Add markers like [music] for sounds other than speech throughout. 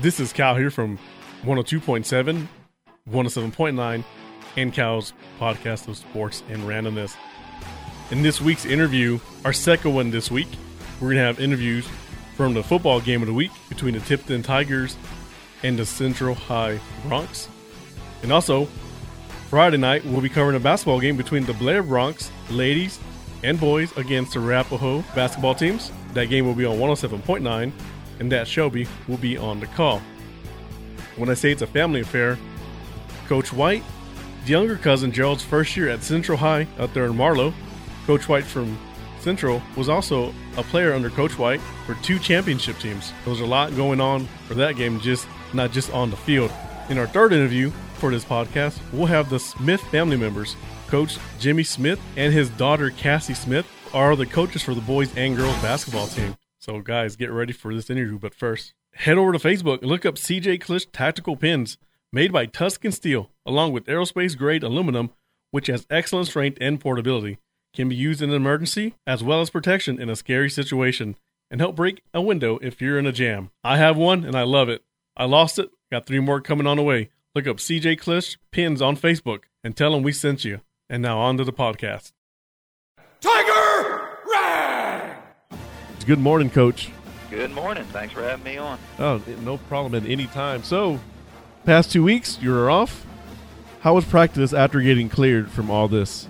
This is Cal here from 102.7, 107.9, and Cal's podcast of sports and randomness. In this week's interview, our second one this week, we're going to have interviews from the football game of the week between the Tipton Tigers and the Central High Bronx. And also, Friday night, we'll be covering a basketball game between the Blair Bronx ladies and boys against the Arapahoe basketball teams. That game will be on 107.9, and that Shelby will be on the call. When I say it's a family affair, Coach White, the younger cousin Gerald's first year at Central High out there in Marlow, Coach White from Central was also a player under Coach White for two championship teams. There's a lot going on for that game, just not just on the field. In our third interview for this podcast, we'll have the Smith family members. Coach Jimmy Smith and his daughter Cassie Smith are the coaches for the boys and girls basketball team. So, guys, get ready for this interview. But first, head over to Facebook and look up CJ Klisch Tactical Pins made by tungsten steel, along with aerospace grade aluminum, which has excellent strength and portability can be used in an emergency as well as protection in a scary situation and help break a window if you're in a jam. I have one and I love it. I lost it, got three more coming on the way. Look up CJ Klisch Pins on Facebook and tell them we sent you. And now on to the podcast. Tiger! Good morning, Coach. Good morning. Thanks for having me on. Oh, no problem at any time. So, past two weeks, you were off. How was practice after getting cleared from all this?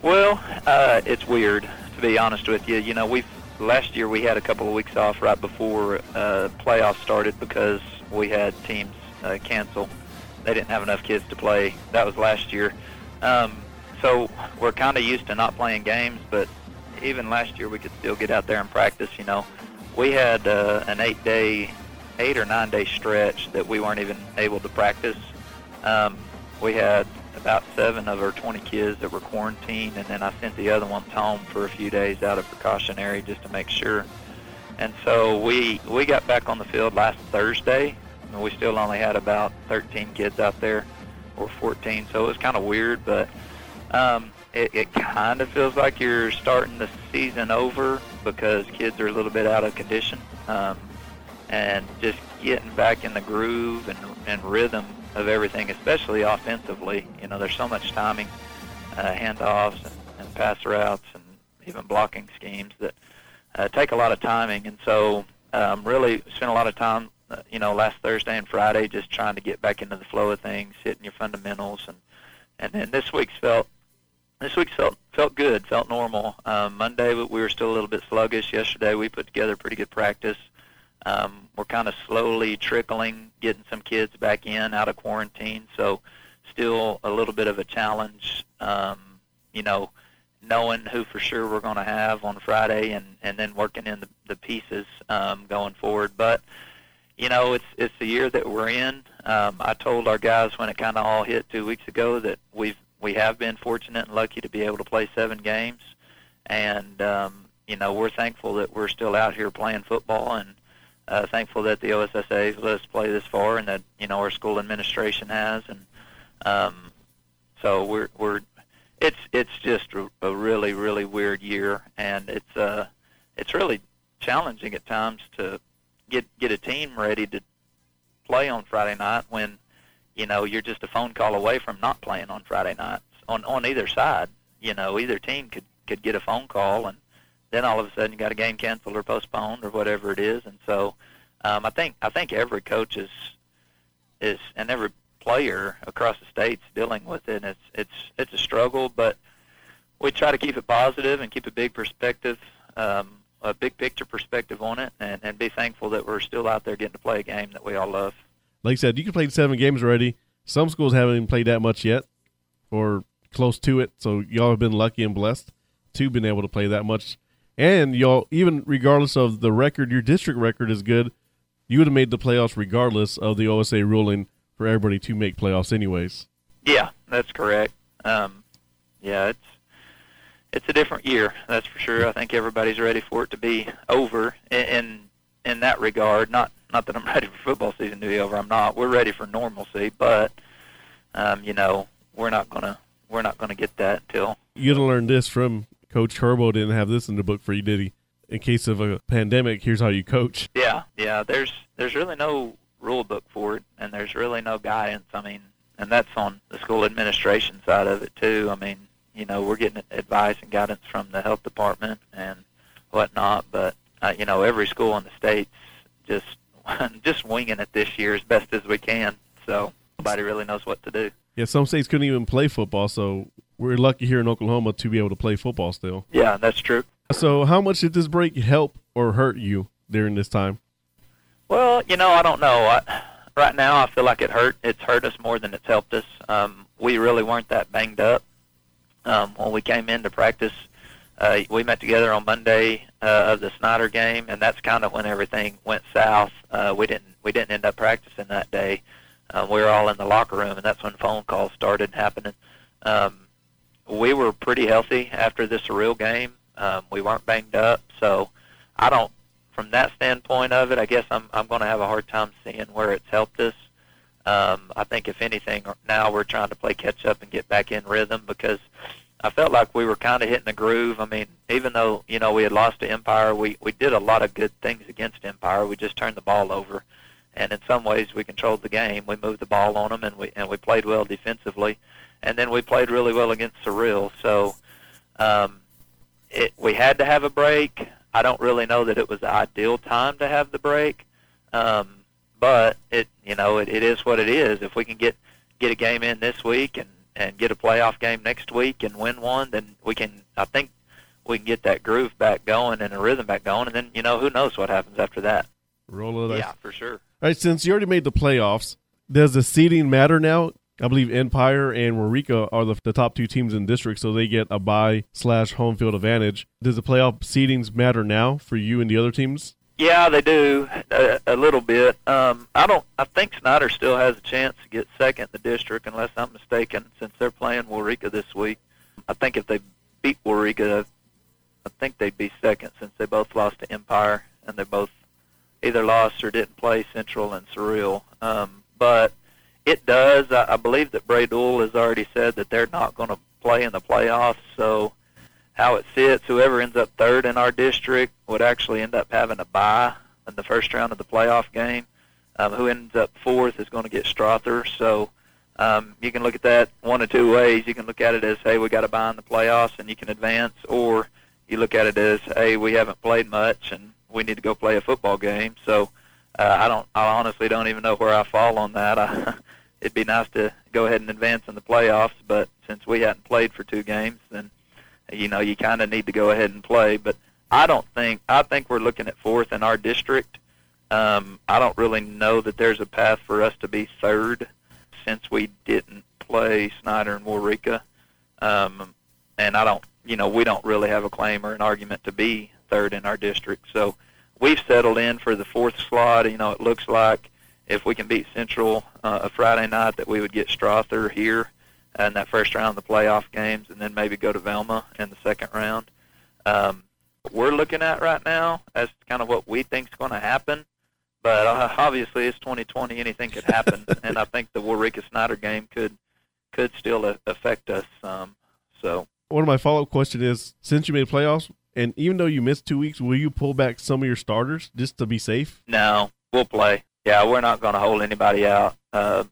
Well, uh, it's weird to be honest with you. You know, we last year we had a couple of weeks off right before uh, playoffs started because we had teams uh, cancel. They didn't have enough kids to play. That was last year. Um, so we're kind of used to not playing games, but even last year we could still get out there and practice. You know, we had uh, an eight-day, eight or nine-day stretch that we weren't even able to practice. Um, we had about seven of our 20 kids that were quarantined, and then I sent the other ones home for a few days out of precautionary just to make sure. And so we we got back on the field last Thursday, and we still only had about 13 kids out there, or 14. So it was kind of weird, but um, it, it kind of feels like you're starting the season over because kids are a little bit out of condition, um, and just getting back in the groove and, and rhythm of everything, especially offensively. You know, there's so much timing, uh, handoffs and, and pass routes and even blocking schemes that uh, take a lot of timing. And so um, really spent a lot of time, uh, you know, last Thursday and Friday just trying to get back into the flow of things, hitting your fundamentals. And, and then this week's felt this week felt felt good, felt normal. Um, Monday we were still a little bit sluggish. Yesterday we put together pretty good practice. Um, we're kind of slowly trickling, getting some kids back in out of quarantine. So still a little bit of a challenge, um, you know, knowing who for sure we're going to have on Friday and, and then working in the, the pieces um, going forward. But, you know, it's, it's the year that we're in. Um, I told our guys when it kind of all hit two weeks ago that we've, we have been fortunate and lucky to be able to play seven games. And, um, you know, we're thankful that we're still out here playing football and, uh, thankful that the OSSA let us play this far, and that you know our school administration has, and um, so we're we're it's it's just a, really really weird year, and it's uh it's really challenging at times to get get a team ready to play on Friday night when you know you're just a phone call away from not playing on Friday nights on on either side. You know, either team could could get a phone call and then all of a sudden you got a game canceled or postponed or whatever it is. And so um, I think I think every coach is is and every player across the state's dealing with it. And it's it's it's a struggle, but we try to keep it positive and keep a big perspective, um, a big picture perspective on it, and, and be thankful that we're still out there getting to play a game that we all love. Like I said, you can play seven games already. Some schools haven't even played that much yet, or close to it. So y'all have been lucky and blessed to been able to play that much and y'all, even regardless of the record, your district record is good. You would have made the playoffs regardless of the OSA ruling for everybody to make playoffs, anyways. Yeah, that's correct. Um, yeah, it's it's a different year, that's for sure. I think everybody's ready for it to be over and, in, in that regard. Not not that I'm [laughs] ready for football season to be over. I'm not. We're ready for normalcy, but um, you know, we're not gonna we're not gonna get that until you learn this from Coach Herbo didn't have this in the book for you, did he? In case of a pandemic, here's how you coach. Yeah, yeah. There's there's really no rule book for it, and there's really no guidance. I mean, and that's on the school administration side of it too. I mean, you know, we're getting advice and guidance from the health department and whatnot, but uh, you know, every school in the state's just [laughs] just winging it this year as best as we can. So nobody really knows what to do. Yeah, some states couldn't even play football, so we're lucky here in Oklahoma to be able to play football still. Yeah, that's true. So, how much did this break help or hurt you during this time? Well, you know, I don't know. I, right now, I feel like it hurt. It's hurt us more than it's helped us. Um, we really weren't that banged up um, when we came into practice. Uh, we met together on Monday uh, of the Snyder game, and that's kind of when everything went south. Uh, we didn't we didn't end up practicing that day. Um, we were all in the locker room, and that's when phone calls started happening. Um, we were pretty healthy after this real game. Um, we weren't banged up, so I don't. From that standpoint of it, I guess I'm I'm going to have a hard time seeing where it's helped us. Um, I think if anything, now we're trying to play catch up and get back in rhythm because I felt like we were kind of hitting the groove. I mean, even though you know we had lost to Empire, we we did a lot of good things against Empire. We just turned the ball over, and in some ways we controlled the game. We moved the ball on them, and we and we played well defensively, and then we played really well against Cyril. So. Um, it, we had to have a break. I don't really know that it was the ideal time to have the break, um, but it you know it, it is what it is. If we can get get a game in this week and and get a playoff game next week and win one, then we can. I think we can get that groove back going and a rhythm back going, and then you know who knows what happens after that. Roll it. Yeah, for sure. All right, since you already made the playoffs, does the seeding matter now? I believe Empire and Waurika are the, the top two teams in district, so they get a bye slash home field advantage. Does the playoff seedings matter now for you and the other teams? Yeah, they do a, a little bit. Um, I don't. I think Snyder still has a chance to get second in the district, unless I'm mistaken, since they're playing Waurika this week. I think if they beat Waurika, I think they'd be second, since they both lost to Empire and they both either lost or didn't play Central and Cyril. Um, but it does. I, I believe that Bray-Doyle has already said that they're not going to play in the playoffs. So how it sits, whoever ends up third in our district would actually end up having a bye in the first round of the playoff game. Um, who ends up fourth is going to get Strother. So um, you can look at that one of two ways. You can look at it as, hey, we got a bye in the playoffs and you can advance, or you look at it as, hey, we haven't played much and we need to go play a football game. So uh, I don't, I honestly don't even know where I fall on that. [laughs] I, it'd be nice to go ahead and advance in the playoffs, but since we hadn't played for two games, then you know you kind of need to go ahead and play. But I don't think I think we're looking at fourth in our district. Um, I don't really know that there's a path for us to be third since we didn't play Snyder and Waurika. Um, and I don't, you know, we don't really have a claim or an argument to be third in our district. So we've settled in for the fourth slot. You know, it looks like if we can beat Central uh, a Friday night, that we would get Strother here in that first round of the playoff games, and then maybe go to Velma in the second round. Um, we're looking at right now as kind of what we think is going to happen. But uh, obviously, it's 2020; anything could happen, [laughs] and I think the Waurika Snyder game could could still affect us. Um, so, one of my follow up question is: since you made playoffs, and even though you missed two weeks, will you pull back some of your starters just to be safe? No, we'll play. Yeah, we're not going to hold anybody out. Uh,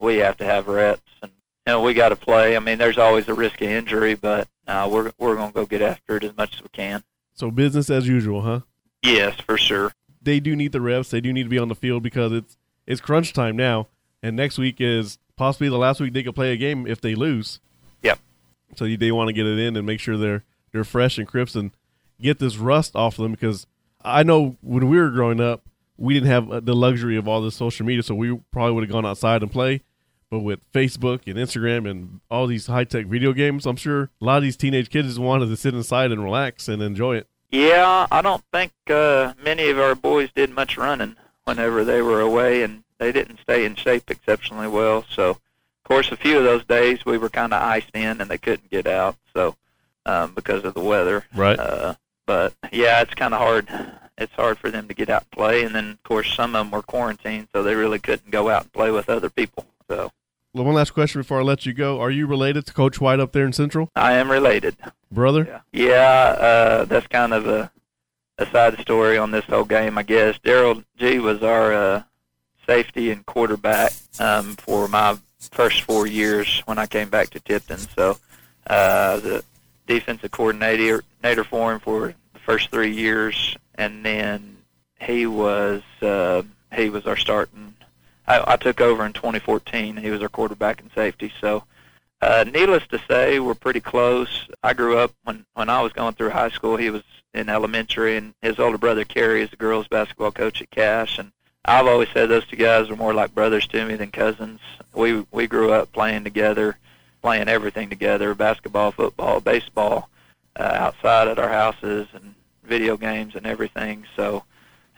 we have to have reps, and you know we got to play. I mean, there's always a risk of injury, but uh, we're we're going to go get after it as much as we can. So business as usual, huh? Yes, for sure they do need the reps. They do need to be on the field because it's it's crunch time now, and next week is possibly the last week they could play a game if they lose. Yep. So they want to get it in and make sure they're they're fresh and crisp and get this rust off of them because I know when we were growing up, we didn't have the luxury of all this social media, so we probably would have gone outside and play. But with Facebook and Instagram and all these high tech video games, I'm sure a lot of these teenage kids just wanted to sit inside and relax and enjoy it. Yeah, I don't think uh, many of our boys did much running whenever they were away, and they didn't stay in shape exceptionally well. So, of course, a few of those days we were kind of iced in, and they couldn't get out. So, um, because of the weather, right? Uh, but yeah, it's kind of hard. It's hard for them to get out and play, and then of course some of them were quarantined, so they really couldn't go out and play with other people. So well, one last question before I let you go. Are you related to Coach White up there in Central? I am related. Brother? Yeah, yeah uh, that's kind of a, a side story on this whole game, I guess. Daryl G was our uh, safety and quarterback um, for my first four years when I came back to Tipton. So uh, the defensive coordinator for him for the first three years, and then he was uh, he was our starting. I, I took over in 2014. He was our quarterback and safety. So, uh, needless to say, we're pretty close. I grew up when when I was going through high school. He was in elementary, and his older brother Kerry is the girls basketball coach at Cache, and I've always said those two guys are more like brothers to me than cousins. We we grew up playing together, playing everything together: basketball, football, baseball, uh, outside at our houses, and video games and everything. So,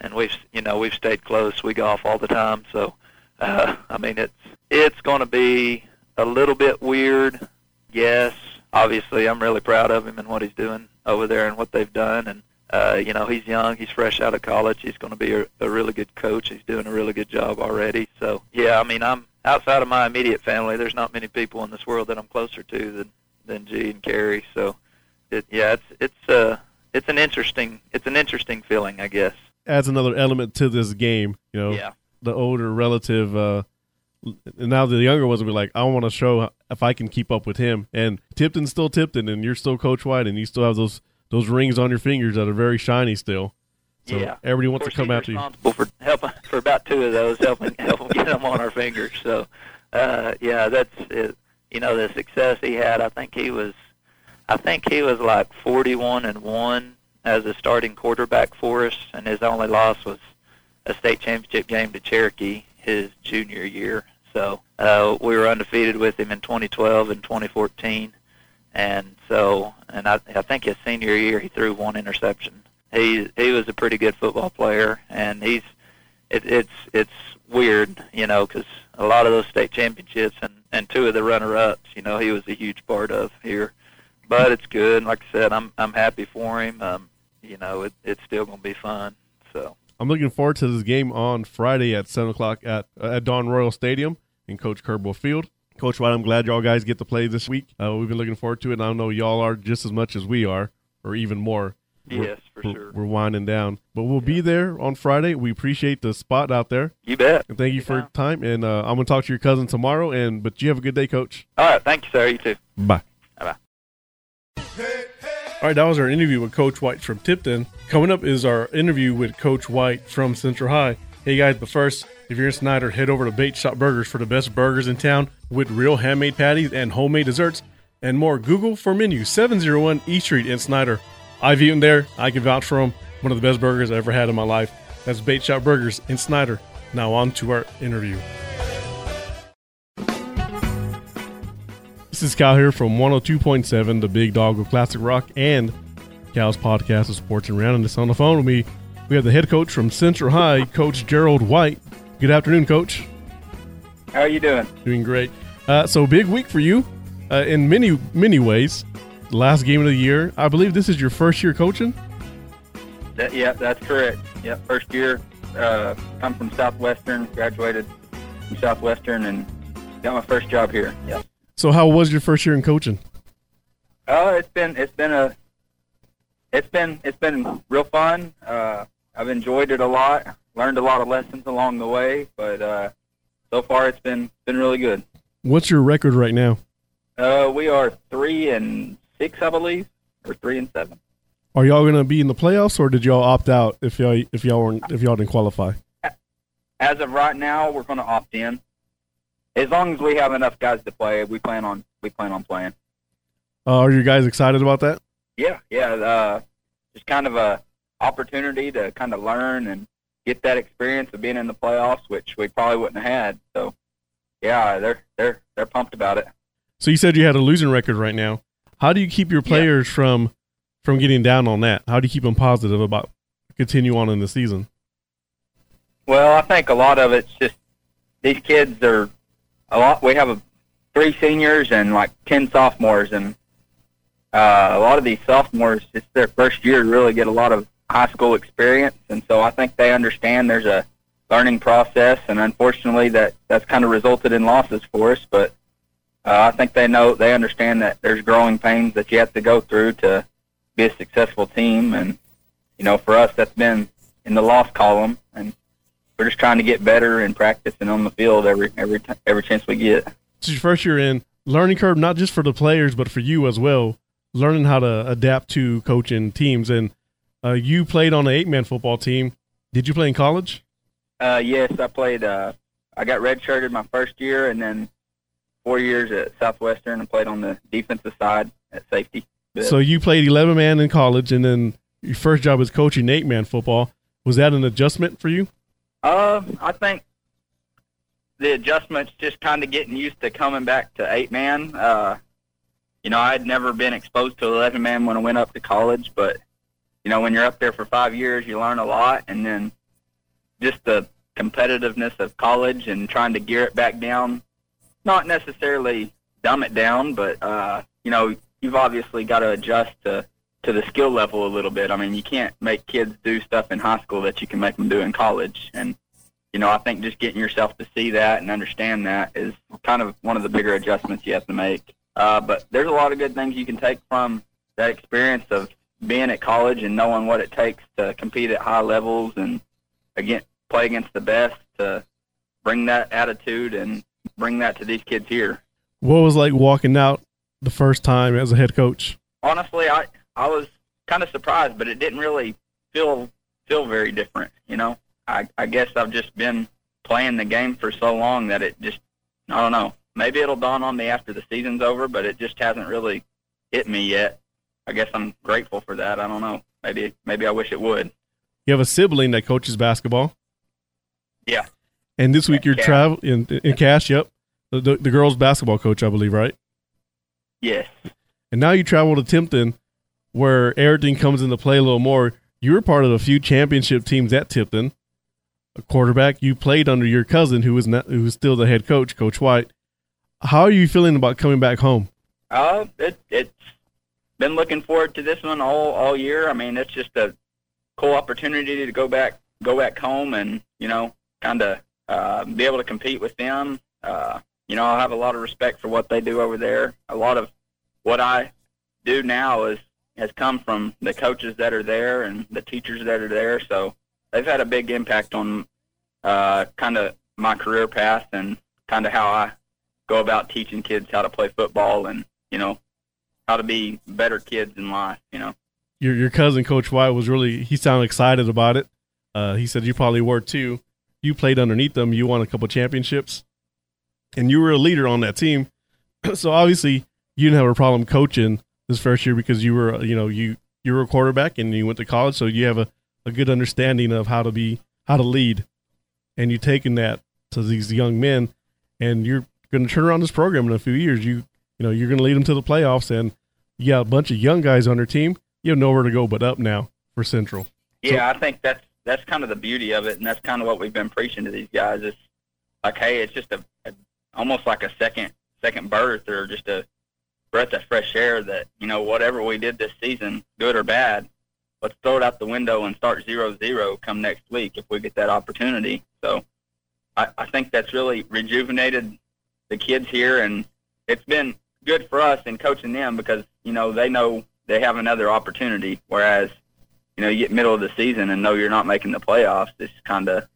and we've you know we've stayed close. We golf all the time. So, uh, I mean it's it's going to be a little bit weird. Yes, obviously I'm really proud of him and what he's doing over there and what they've done. And uh, you know he's young. He's fresh out of college. He's going to be a, a really good coach. He's doing a really good job already. So yeah, I mean I'm outside of my immediate family. There's not many people in this world that I'm closer to than than G and Kerry. So it yeah it's it's uh it's an interesting it's an interesting feeling I guess. Adds another element to this game. You know, Yeah. The older relative. Uh, and now the younger ones will be like, I want to show if I can keep up with him. And Tipton's still Tipton, and you're still Coach White, and you still have those those rings on your fingers that are very shiny still. So yeah. everybody wants to come after you. responsible for helping for about two of those, helping [laughs] helping get them on our fingers. So, uh, yeah, that's it. You know, the success he had. I think he was, I think he was like 41 and one as a starting quarterback for us, and his only loss was a state championship game to Cherokee his junior year. So uh, we were undefeated with him in 2012 and 2014, and so and I, I think his senior year he threw one interception. He he was a pretty good football player, and he's it, it's it's weird, you know, because a lot of those state championships and and two of the runner-ups, you know, he was a huge part of here. But it's good. Like I said, I'm I'm happy for him. Um, you know, it, it's still gonna be fun. So. I'm looking forward to this game on Friday at seven o'clock at uh, at Don Royal Stadium in Coach Kerbal Field. Coach White, I'm glad y'all guys get to play this week. Uh, we've been looking forward to it, and I know y'all are just as much as we are, or even more. We're- Yes, for we're, sure. We're winding down, but we'll be there on Friday. We appreciate the spot out there, You bet. and thank you for your time. And uh, I'm gonna talk to your cousin tomorrow. And but you have a good day, Coach. All right. Thank you, sir. You too. Bye. All right, that was our interview with Coach White from Tipton. Coming up is our interview with Coach White from Central High. Hey guys, but first, if you're in Snyder, head over to Bait Shop Burgers for the best burgers in town with real handmade patties and homemade desserts and more. Google for menu 701 E Street in Snyder. I've eaten there. I can vouch for them. One of the best burgers I ever had in my life. That's Bait Shop Burgers in Snyder. Now on to our interview. This is Cal here from 102.7, the Big Dog of Classic Rock and Cal's podcast of sports and randomness. On the phone with me, we have the head coach from Central High, Coach Gerald White. Good afternoon, Coach. How are you doing? Doing great. Uh, so big week for you, uh, in many many ways. Last game of the year. I believe this is your first year coaching. That, yeah, that's correct. Yeah, first year. Uh, I'm from Southwestern. Graduated from Southwestern and got my first job here. Yeah. So how was your first year in coaching? Uh, it's been it's been a it's been it's been real fun. Uh, I've enjoyed it a lot. Learned a lot of lessons along the way, but uh, so far it's been been really good. What's your record right now? Uh, we are three and six, I believe, or three and seven. Are y'all gonna be in the playoffs, or did y'all opt out if y'all if y'all weren't if y'all didn't qualify? as of right now, we're going to opt in. As long as we have enough guys to play, we plan on we plan on playing. Uh, are you guys excited about that? Yeah, yeah. Uh, just kind of a opportunity to kind of learn and get that experience of being in the playoffs, which we probably wouldn't have had. So, yeah, they're they're they're pumped about it. So you said you had a losing record right now. How do you keep your players from from getting down on that? How do you keep them positive about continue on in the season? Well, I think a lot of it's just these kids are a lot. We have a, three seniors and like ten sophomores, and uh, a lot of these sophomores, it's their first year to really get a lot of high school experience, and so I think they understand there's a learning process, and unfortunately, that that's kind of resulted in losses for us. But uh, I think they know they understand that there's growing pains that you have to go through to be a successful team, and you know, for us, that's been in the loss column, and we're just trying to get better and practice and on the field every every every chance we get. Is your first year in learning curve, not just for the players but for you as well. Learning how to adapt to coaching teams, and uh, you played on an eight-man football team. Did you play in college? Uh, yes, I played. Uh, I got redshirted my first year, and then four years at Southwestern, and played on the defensive side at safety. But, So you played eleven man in college, and then your first job was coaching eight-man football. Was that an adjustment for you? Uh, I think the adjustments just kind of getting used to coming back to eight man. Uh, you know, I'd never been exposed to eleven man when I went up to college, but you know, when you're up there for five years, you learn a lot, and then just the competitiveness of college and trying to gear it back down. Not necessarily dumb it down, but uh, you know, you've obviously got to adjust to to the skill level a little bit. I mean, you can't make kids do stuff in high school that you can make them do in college. And, you know, I think just getting yourself to see that and understand that is kind of one of the bigger adjustments you have to make. Uh, but there's a lot of good things you can take from that experience of being at college and knowing what it takes to compete at high levels and again play against the best to bring that attitude and bring that to these kids here. What was like walking out the first time as a head coach? honestly, I I was kind of surprised, but it didn't really feel feel very different. You know, I I guess I've just been playing the game for so long that it just I don't know. Maybe it'll dawn on me after the season's over, but it just hasn't really hit me yet. I guess I'm grateful for that. I don't know. Maybe maybe I wish it would. You have a sibling that coaches basketball, Yeah. and this week you're Cache. travel in, in Cache. Yep, the, the the girls basketball coach, I believe, right? Yes. And now you travel to Tipton, where everything comes into play a little more. You were part of a few championship teams at Tipton. A quarterback, you played under your cousin, who was not, who was still the head coach, Coach White. How are you feeling about coming back home? Uh, it it's been looking forward to this one all all year. I mean, it's just a cool opportunity to go back go back home and you know kind of uh, be able to compete with them. Uh, you know, I have a lot of respect for what they do over there. A lot of what I do now is has come from the coaches that are there and the teachers that are there. So they've had a big impact on uh, kind of my career path and kind of how I go about teaching kids how to play football and you know how to be better kids in life. You know. Your your cousin, Coach White, was really he sounded excited about it. Uh, he said you probably were too. You played underneath them. You won a couple championships, and you were a leader on that team. [clears throat] so obviously, you didn't have a problem coaching this first year because you were uh, you know you you were a quarterback and you went to college, so you have a, a good understanding of how to be how to lead, and you're taking that to these young men, and you're going to turn around this program in a few years. You you know you're going to lead them to the playoffs, and you got a bunch of young guys on your team. You have nowhere to go but up now for Central. Yeah, I think that's that's kind of the beauty of it, and that's kind of what we've been preaching to these guys. It's like, hey, it's just a, a almost like a second second birth, or just a breath of fresh air. That you know, whatever we did this season, good or bad, let's throw it out the window and start zero zero come next week if we get that opportunity. So, I, I think that's really rejuvenated the kids here, and it's been good for us in coaching them because you know they know they have another opportunity, whereas you know, you get middle of the season and know you're not making the playoffs, it's kind of,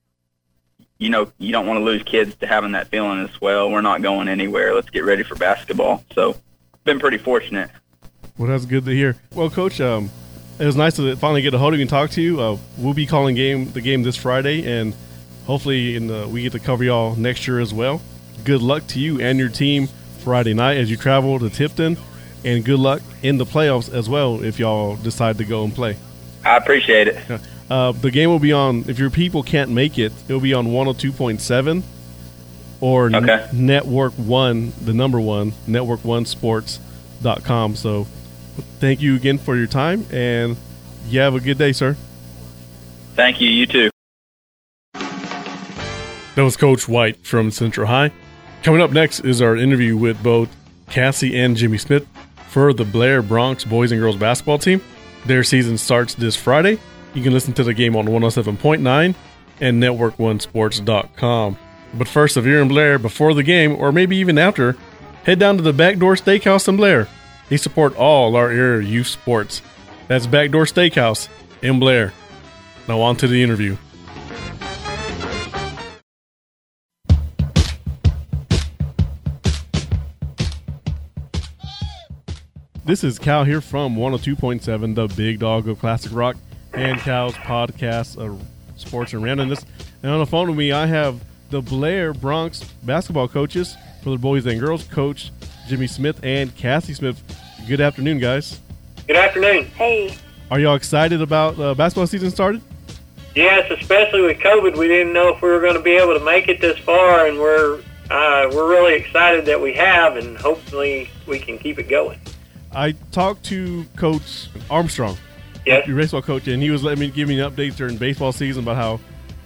you know, you don't want to lose kids to having that feeling as well. We're not going anywhere. Let's get ready for basketball. So, been pretty fortunate. Well, that's good to hear. Well, Coach, um, it was nice to finally get a hold of you and talk to you. Uh, we'll be calling game the game this Friday, and hopefully, in the, we get to cover y'all next year as well. Good luck to you and your team Friday night as you travel to Tipton, and good luck in the playoffs as well if y'all decide to go and play. I appreciate it. [laughs] Uh, the game will be on. If your people can't make it, it'll be on 102.7 or n- Network One, the number one, Network One Sports.com. So, thank you again for your time, and you have a good day, sir. Thank you. You too. That was Coach White from Central High. Coming up next is our interview with both Cassie and Jimmy Smith for the Blair Bronx boys and girls basketball team. Their season starts this Friday. You can listen to the game on 107.9 and network1sports.com. But first, if you're in Blair before the game, or maybe even after, head down to the Backdoor Steakhouse in Blair. They support all our area youth sports. That's Backdoor Steakhouse in Blair. Now, on to the interview. This is Cal here from 102.7, the big dog of classic rock, and Cal's podcast of sports and randomness. And on the phone with me, I have the Blair Bronx basketball coaches for the boys and girls, Coach Jimmy Smith and Cassie Smith. Good afternoon, guys. Good afternoon. Hey. Are y'all excited about uh, basketball season started? Yes, especially with COVID, we didn't know if we were going to be able to make it this far, and we're uh, we're really excited that we have, and hopefully we can keep it going. I talked to Coach Armstrong, Yes. your baseball coach, and he was letting me give me updates during baseball season about how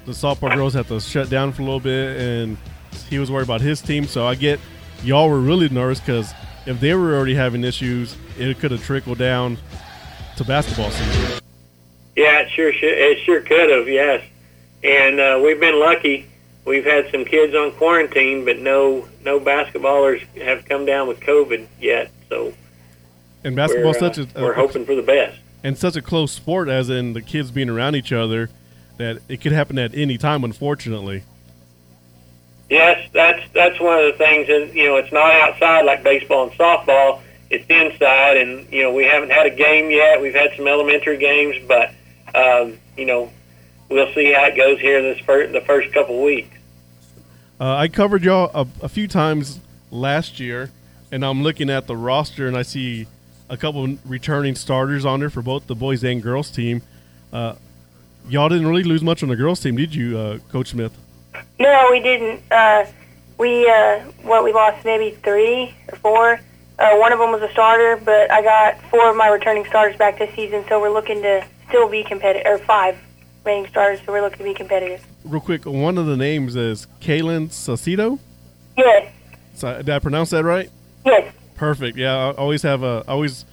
the softball girls had to shut down for a little bit, and he was worried about his team. So I get y'all were really nervous because if they were already having issues, it could have trickled down to basketball season. Yeah, it sure it sure could have. Yes, and uh, we've been lucky. We've had some kids on quarantine, but no no basketballers have come down with COVID yet. So And basketball uh, such a we're hoping for the best. and such a close sport, as in the kids being around each other, that it could happen at any time. Unfortunately, Yes, that's that's one of the things. And you know, it's not outside like baseball and softball. It's inside, and you know, we haven't had a game yet. We've had some elementary games, but um, you know, we'll see how it goes here this first, the first couple weeks. Uh, I covered y'all a, a few times last year, and I'm looking at the roster and I see a couple of returning starters on there for both the boys and girls team. Uh, y'all didn't really lose much on the girls team, did you, uh, Coach Smith? No, we didn't. Uh, we uh, what we lost maybe three or four. Uh, one of them was a starter, but I got four of my returning starters back this season, so we're looking to still be competitive. Or five reigning starters, so we're looking to be competitive. Real quick, one of the names is Kaylin Saucedo. Yes, So, did I pronounce that right? yes, Perfect. Yeah, I always have a. I always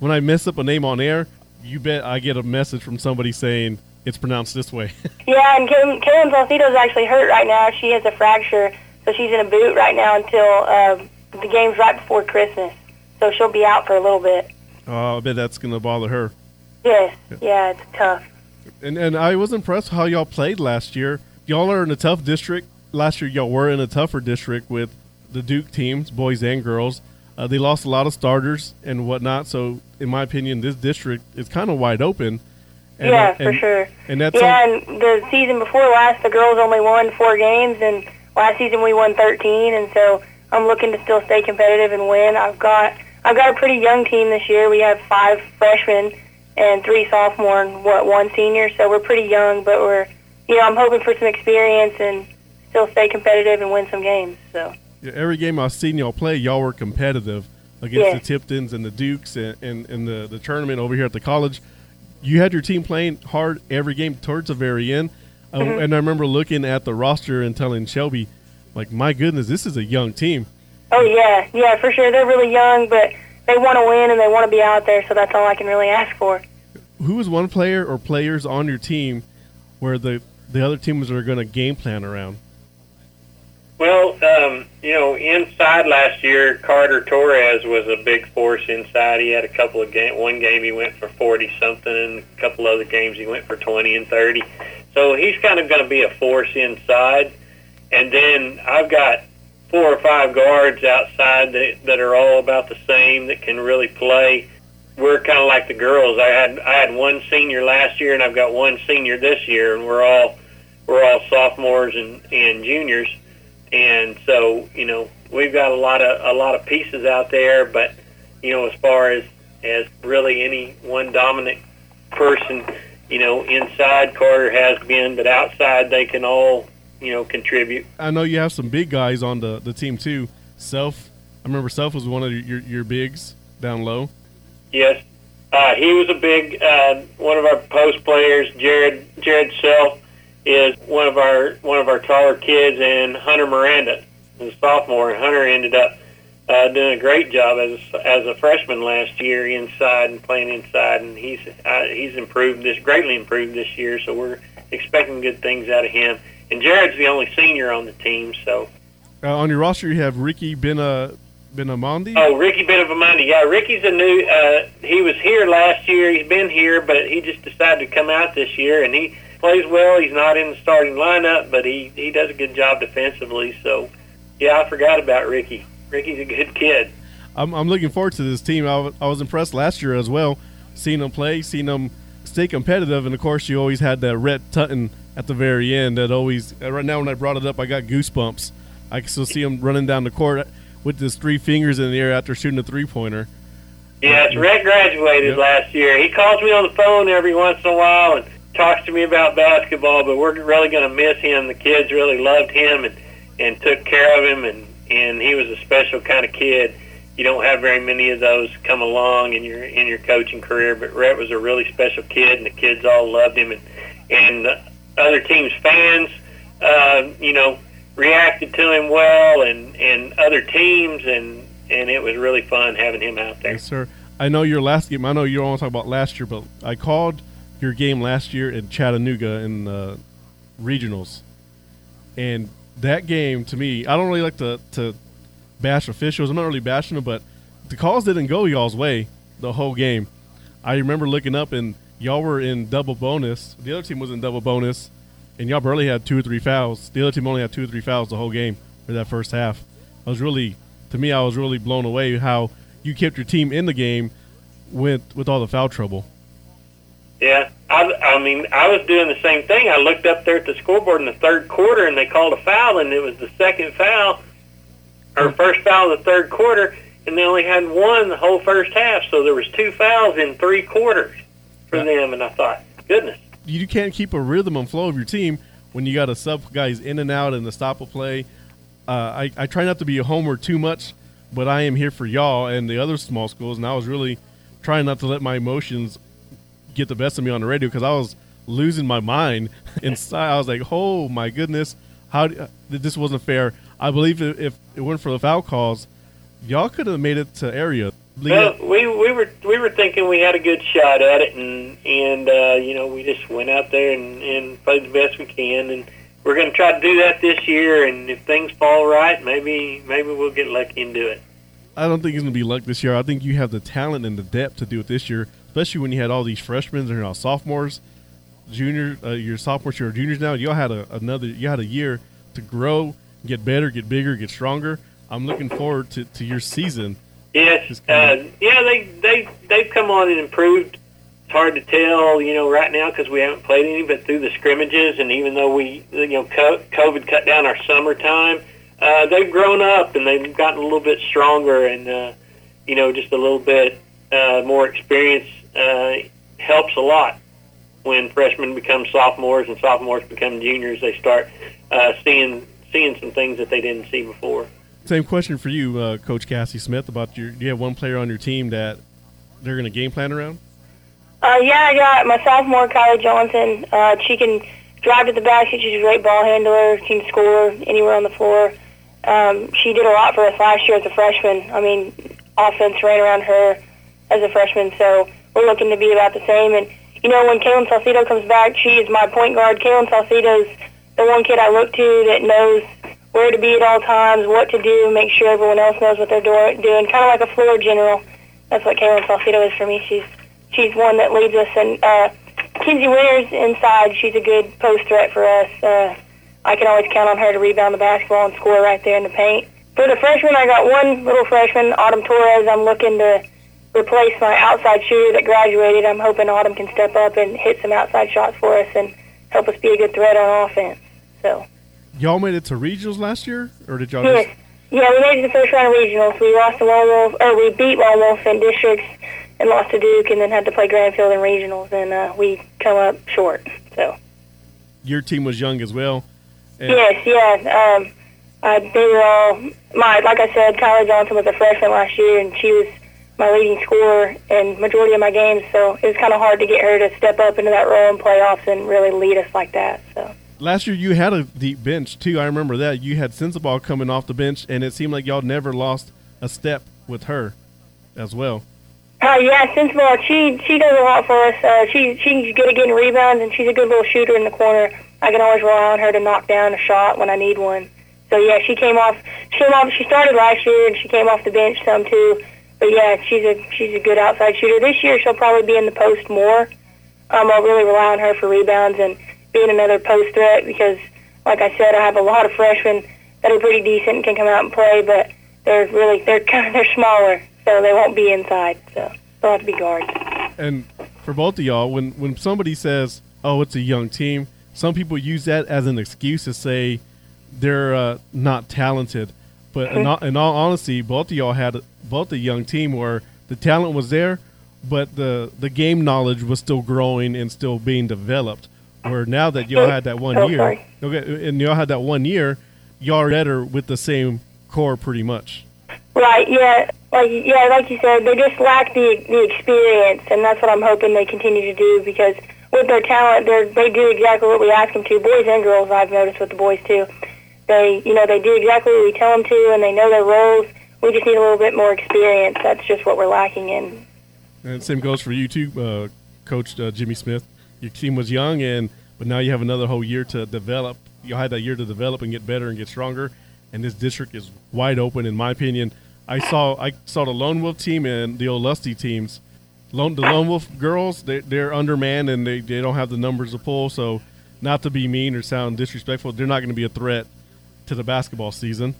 when I mess up a name on air, you bet I get a message from somebody saying it's pronounced this way. [laughs] yeah. And Kaylin Kaylin Salcido's actually hurt right now. She has a fracture, so she's in a boot right now until uh, the game's right before Christmas. So she'll be out for a little bit. oh, I bet that's gonna bother her. Yes, yeah, it's tough. And and I was impressed how y'all played last year. Y'all are in a tough district. Last year, y'all were in a tougher district with the Duke teams, boys and girls. Uh, they lost a lot of starters and whatnot. So, in my opinion, this district is kind of wide open. And, yeah, uh, for sure. And that's Yeah, and the season before last, the girls only won four games, and last season we won 13, and so I'm looking to still stay competitive and win. I've got I've got a pretty young team this year. We have five freshmen and three sophomore and what one senior, so we're pretty young, but we're you know I'm hoping for some experience and still stay competitive and win some games. So Yeah, every game I've seen y'all play, y'all were competitive against Yeah. the Tiptons and the Dukes and, and, and the, the tournament over here at the college. You had your team playing hard every game towards the very end. Uh, Mm-hmm. And I remember looking at the roster and telling Shelby, like, my goodness, this is a young team. oh yeah, yeah for sure. They're really young, but they want to win and they want to be out there, so that's all I can really ask for. Who was one player or players on your team where the, the other teams are going to game plan around? Well, um, you know, inside last year, Carter Torres was a big force inside. He had a couple of game. One game he went for forty something, and a couple other games he went for twenty and thirty. So he's kind of going to be a force inside. And then I've got four or five guards outside that that are all about the same that can really play. We're kind of like the girls. I had I had one senior last year, and I've got one senior this year, and we're all we're all sophomores and and juniors and so you know we've got a lot of a lot of pieces out there but you know as far as as really any one dominant person you know inside carter has been but outside they can all you know contribute I know you have some big guys on the, the team, too. Self, I remember Self was one of your, your bigs down low. yes uh, he was a big uh, one of our post players jared jared self is one of our one of our taller kids and hunter miranda is a sophomore and hunter ended up uh, doing a great job as as a freshman last year inside and playing inside, and he's uh, he's improved this greatly improved this year. So we're expecting good things out of him. And Jared's the only senior on the team. So Uh, on your roster, you have Ricky Bena, Benamondi. oh, Ricky Benavimonte, yeah, Ricky's a new. Uh, he was here last year. He's been here, but he just decided to come out this year, and he plays well. He's not in the starting lineup, but he he does a good job defensively. So yeah, I forgot about Ricky. Ricky's a good kid. I'm, I'm looking forward to this team. I, w- I was impressed last year as well, seeing them play, seeing them stay competitive, and of course, you always had that Rhett Tutton at the very end. That always uh, right now when I brought it up, I got goosebumps. I can still see him running down the court with his three fingers in the air after shooting a three pointer. Yes, Rhett graduated Yep. last year. He calls me on the phone every once in a while and talks to me about basketball, but we're really going to miss him. The kids really loved him and and took care of him, and and he was a special kind of kid. You don't have very many of those come along in your in your coaching career, but Rhett was a really special kid, and the kids all loved him, and and the other teams' fans, uh, you know, reacted to him well, and and other teams, and and it was really fun having him out there. Yes, sir. I know your last game. I know you don't want to talk about last year, but I called your game last year in Chattanooga in uh, regionals, and that game to me, I don't really like to to bash officials. I'm not really bashing them, but the calls didn't go y'all's way the whole game. I remember looking up and y'all were in double bonus. The other team was in double bonus, and y'all barely had two or three fouls. The other team only had two or three fouls the whole game for that first half. I was really, to me, I was really blown away how you kept your team in the game with with all the foul trouble. Yeah, I, I mean, I was doing the same thing. I looked up there at the scoreboard in the third quarter, and they called a foul, and it was the second foul, or first foul of the third quarter, and they only had one the whole first half, so there was two fouls in three quarters for Yeah. them, and I thought, goodness. You can't keep a rhythm and flow of your team when you got to sub guys in and out and the stop a play. Uh, I, I try not to be a homer too much, but I am here for y'all and the other small schools, and I was really trying not to let my emotions get the best of me on the radio because I was losing my mind [laughs] inside. I was like, "Oh my goodness, how uh, this wasn't fair." I believe if, if it weren't for the foul calls, y'all could have made it to area. Well, we we were we were thinking we had a good shot at it, and and uh, you know we just went out there and, and played the best we can, and we're going to try to do that this year. And if things fall right, maybe maybe we'll get lucky and do it. I don't think it's going to be luck this year. I think you have the talent and the depth to do it this year, especially when you had all these freshmen and you're sophomores, junior, uh, your sophomores, your juniors now. You all had a, another, you had a year to grow, get better, get bigger, get stronger. I'm looking forward to, to your season. Yes, uh, yeah, they they they've come on and improved. It's hard to tell, you know, right now because we haven't played any, but through the scrimmages, and even though we, you know, COVID cut down our summertime, uh, they've grown up and they've gotten a little bit stronger, and uh, you know, just a little bit uh, more experience uh, helps a lot. When freshmen become sophomores and sophomores become juniors, they start uh, seeing seeing some things that they didn't see before. Same question for you, uh, Coach Cassie Smith, about your, do you have one player on your team that they're going to game plan around? Uh, yeah, I got my sophomore, Kylie Johnson. Uh, she can drive to the basket. She's a great ball handler. She can score anywhere on the floor. Um, she did a lot for us last year as a freshman. I mean, offense ran around her as a freshman, so we're looking to be about the same. And, you know, when Kaylin Salcido comes back, she is my point guard. Kaylin Salcido's the one kid I look to that knows where to be at all times, what to do, make sure everyone else knows what they're do- doing, kind of like a floor general. That's what Kaylin Salcido is for me. She's she's one that leads us. And uh, Kinsey Winters inside, she's a good post threat for us. Uh, I can always count on her to rebound the basketball and score right there in the paint. For the freshman, I got one little freshman, Autumn Torres. I'm looking to replace my outside shooter that graduated. I'm hoping Autumn can step up and hit some outside shots for us and help us be a good threat on offense. So, Y'all made it to regionals last year, or did y'all yes. just? Yeah, we made it to the first round of regionals. We lost to Lone Wolf, or we beat Lone Wolf in districts and lost to Duke, and then had to play Grandfield in regionals, and uh, we come up short. So. Your team was young as well. And Yes, yeah. Um, uh, they were all my like I said, Kylie Johnson was a freshman last year, and she was my leading scorer in majority of my games. So it was kind of hard to get her to step up into that role in playoffs and really lead us like that. So Last year you had a deep bench too. I remember that you had Sensabaugh coming off the bench, and it seemed like y'all never lost a step with her, as well. Uh, yeah, Sensabaugh. She she does a lot for us. Uh, she she's good at getting rebounds, and she's a good little shooter in the corner. I can always rely on her to knock down a shot when I need one. So yeah, she came off. She came off. She started last year, and she came off the bench some too. But yeah, she's a she's a good outside shooter. This year, she'll probably be in the post more. Um, I'll really rely on her for rebounds and being another post threat because, like I said, I have a lot of freshmen that are pretty decent and can come out and play. But they're really they're [laughs] kind of they're smaller, so they won't be inside. So they'll have to be guards. And for both of y'all, when when somebody says, "Oh, it's a young team," some people use that as an excuse to say they're uh, not talented. But in, all, in all honesty, both of y'all had both a young team where the talent was there, but the the game knowledge was still growing and still being developed. Where now that y'all had that one Oh, year, sorry. okay, and y'all had that one year, y'all are better with the same core pretty much. Right? Yeah. Like yeah, like you said, they just lack the the experience, and that's what I'm hoping they continue to do because with their talent, they they do exactly what we ask them to. Boys and girls, I've noticed with the boys too. They you know they do exactly what we tell them to, and they know their roles. We just need a little bit more experience. That's just what we're lacking in. And same goes for you too, uh, Coach uh, Jimmy Smith. Your team was young, and but now you have another whole year to develop. You had that year to develop and get better and get stronger. And this district is wide open, in my opinion. I saw I saw the Lone Wolf team and the Olustee teams. Lone, the Lone Wolf girls, they, they're undermanned and they, they don't have the numbers to pull. So, not to be mean or sound disrespectful, they're not going to be a threat to the basketball season.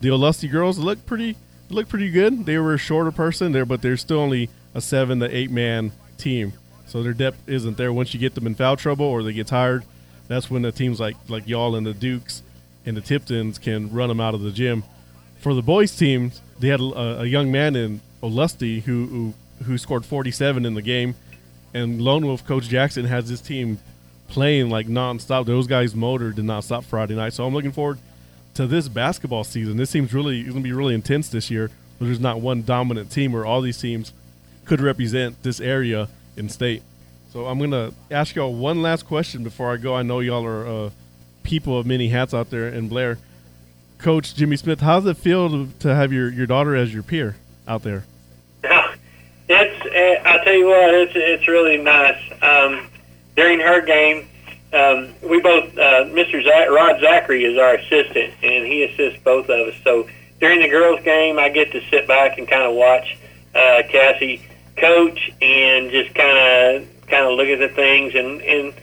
The Olustee girls look pretty look pretty good. They were a shorter person there, but they're still only a seven to eight man team. So their depth isn't there. Once you get them in foul trouble or they get tired, that's when the teams like like y'all and the Dukes and the Tiptons can run them out of the gym. For the boys teams, they had a, a young man in Olustee who, who who scored 47 in the game, and Lone Wolf coach Jackson has this team playing like nonstop. Those guys' motor did not stop Friday night, so I'm looking forward to this basketball season. This seems really going to be really intense this year. Where there's not one dominant team, where all these teams could represent this area in state. So I'm going to ask y'all one last question before I go. I know y'all are uh, people of many hats out there in Blair. Coach Jimmy Smith, how does it feel to, have your, your daughter as your peer out there? [laughs] It's. Uh, I tell you what, it's it's really nice. Um, during her game, um, we both uh, Mr. Zach, Rod Zachary is our assistant, and he assists both of us. So during the girls' game, I get to sit back and kind of watch uh, Cassie coach and just kind of kind of look at the things. And and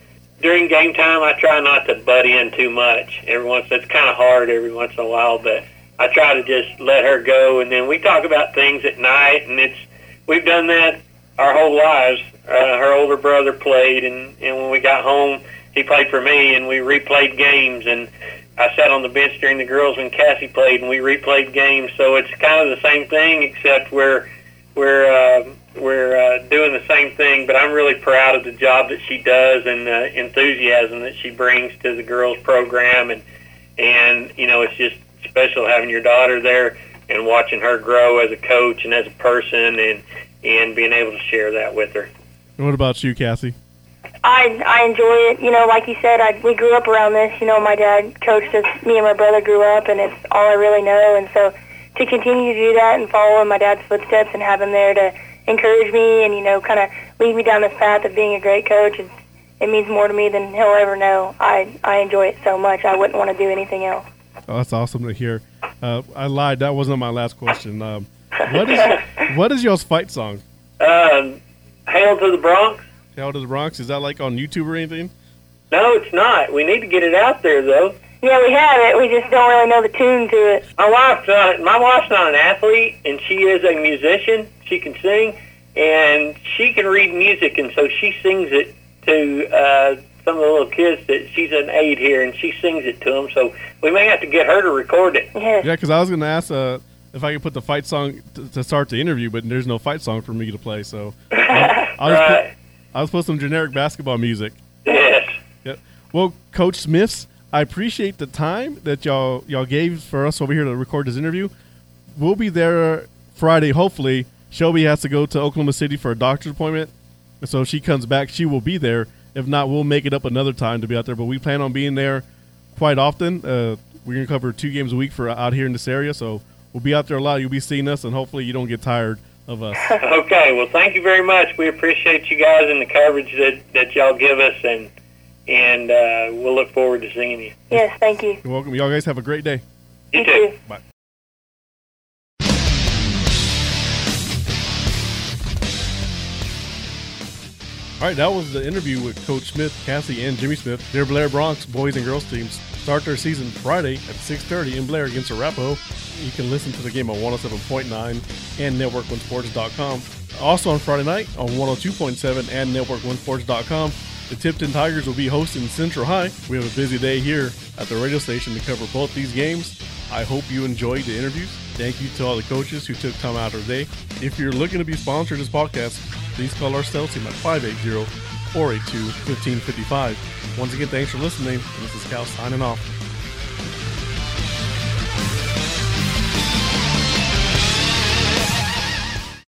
during game time, I try not to butt in too much. Every once it's kind of hard every once in a while, but I try to just let her go. And then we talk about things at night, and it's we've done that our whole lives. Uh, her older brother played, and and when we got home, he played for me, and we replayed games. And I sat on the bench during the girls when Cassie played, and we replayed games. So it's kind of the same thing, except we're we're uh, we're uh, doing the same thing. But I'm really proud of the job that she does and the enthusiasm that she brings to the girls program. And and you know, it's just special having your daughter there and watching her grow as a coach and as a person, and and being able to share that with her. What about you, Cassie? I I enjoy it. You know, like you said, I we grew up around this. You know, my dad coached us. Me and my brother grew up, and it's all I really know. And so, to continue to do that and follow in my dad's footsteps and have him there to encourage me and you know, kind of lead me down this path of being a great coach, it's, it means more to me than he'll ever know. I I enjoy it so much. I wouldn't want to do anything else. Oh, that's awesome to hear. Uh, I lied. That wasn't my last question. Um, what is what is y'all's fight song? [laughs] Um, hail to the Bronx. Hell to the Bronx. Is that like on YouTube or anything? No, it's not. We need to get it out there though. Yeah, we have it. We just don't really know the tune to it. My wife's not. My wife's not an athlete, and she is a musician. She can sing, and she can read music, and so she sings it to uh, some of the little kids that she's an aide here, and she sings it to them. So we may have to get her to record it. Yes. Yeah, because I was going to ask uh, if I could put the fight song t- to start the interview, but there's no fight song for me to play. So [laughs] I'll, I'll, just, Right. put, I'll just put some generic basketball music. Yes. Yep. Well, Coach Smiths, I appreciate the time that y'all y'all gave for us over here to record this interview. We'll be there Friday, hopefully. Shelby has to go to Oklahoma City for a doctor's appointment, so if she comes back, she will be there. If not, we'll make it up another time to be out there. But we plan on being there quite often. Uh, we're gonna cover two games a week for out here in this area, so we'll be out there a lot. You'll be seeing us, and hopefully, you don't get tired of us. [laughs] Okay. Well, thank you very much. We appreciate you guys and the coverage that that y'all give us, and and uh, we'll look forward to seeing you. Yes. Thank you. You're welcome. Y'all guys have a great day. You You too. too. Bye. All right, that was the interview with Coach Smith, Cassie, and Jimmy Smith. Their Blair Bronx boys and girls teams start their season Friday at 6:30 in Blair against Arapaho. You can listen to the game on 107.9 and network1sports.com. Also on Friday night on 102.7 and network1sports.com, the Tipton Tigers will be hosting Central High. We have a busy day here at the radio station to cover both these games. I hope you enjoyed the interviews. Thank you to all the coaches who took time out of their day. If you're looking to be sponsored this podcast, please call our sales team at 580 482 1555. Once again, thanks for listening. This is Cal signing off.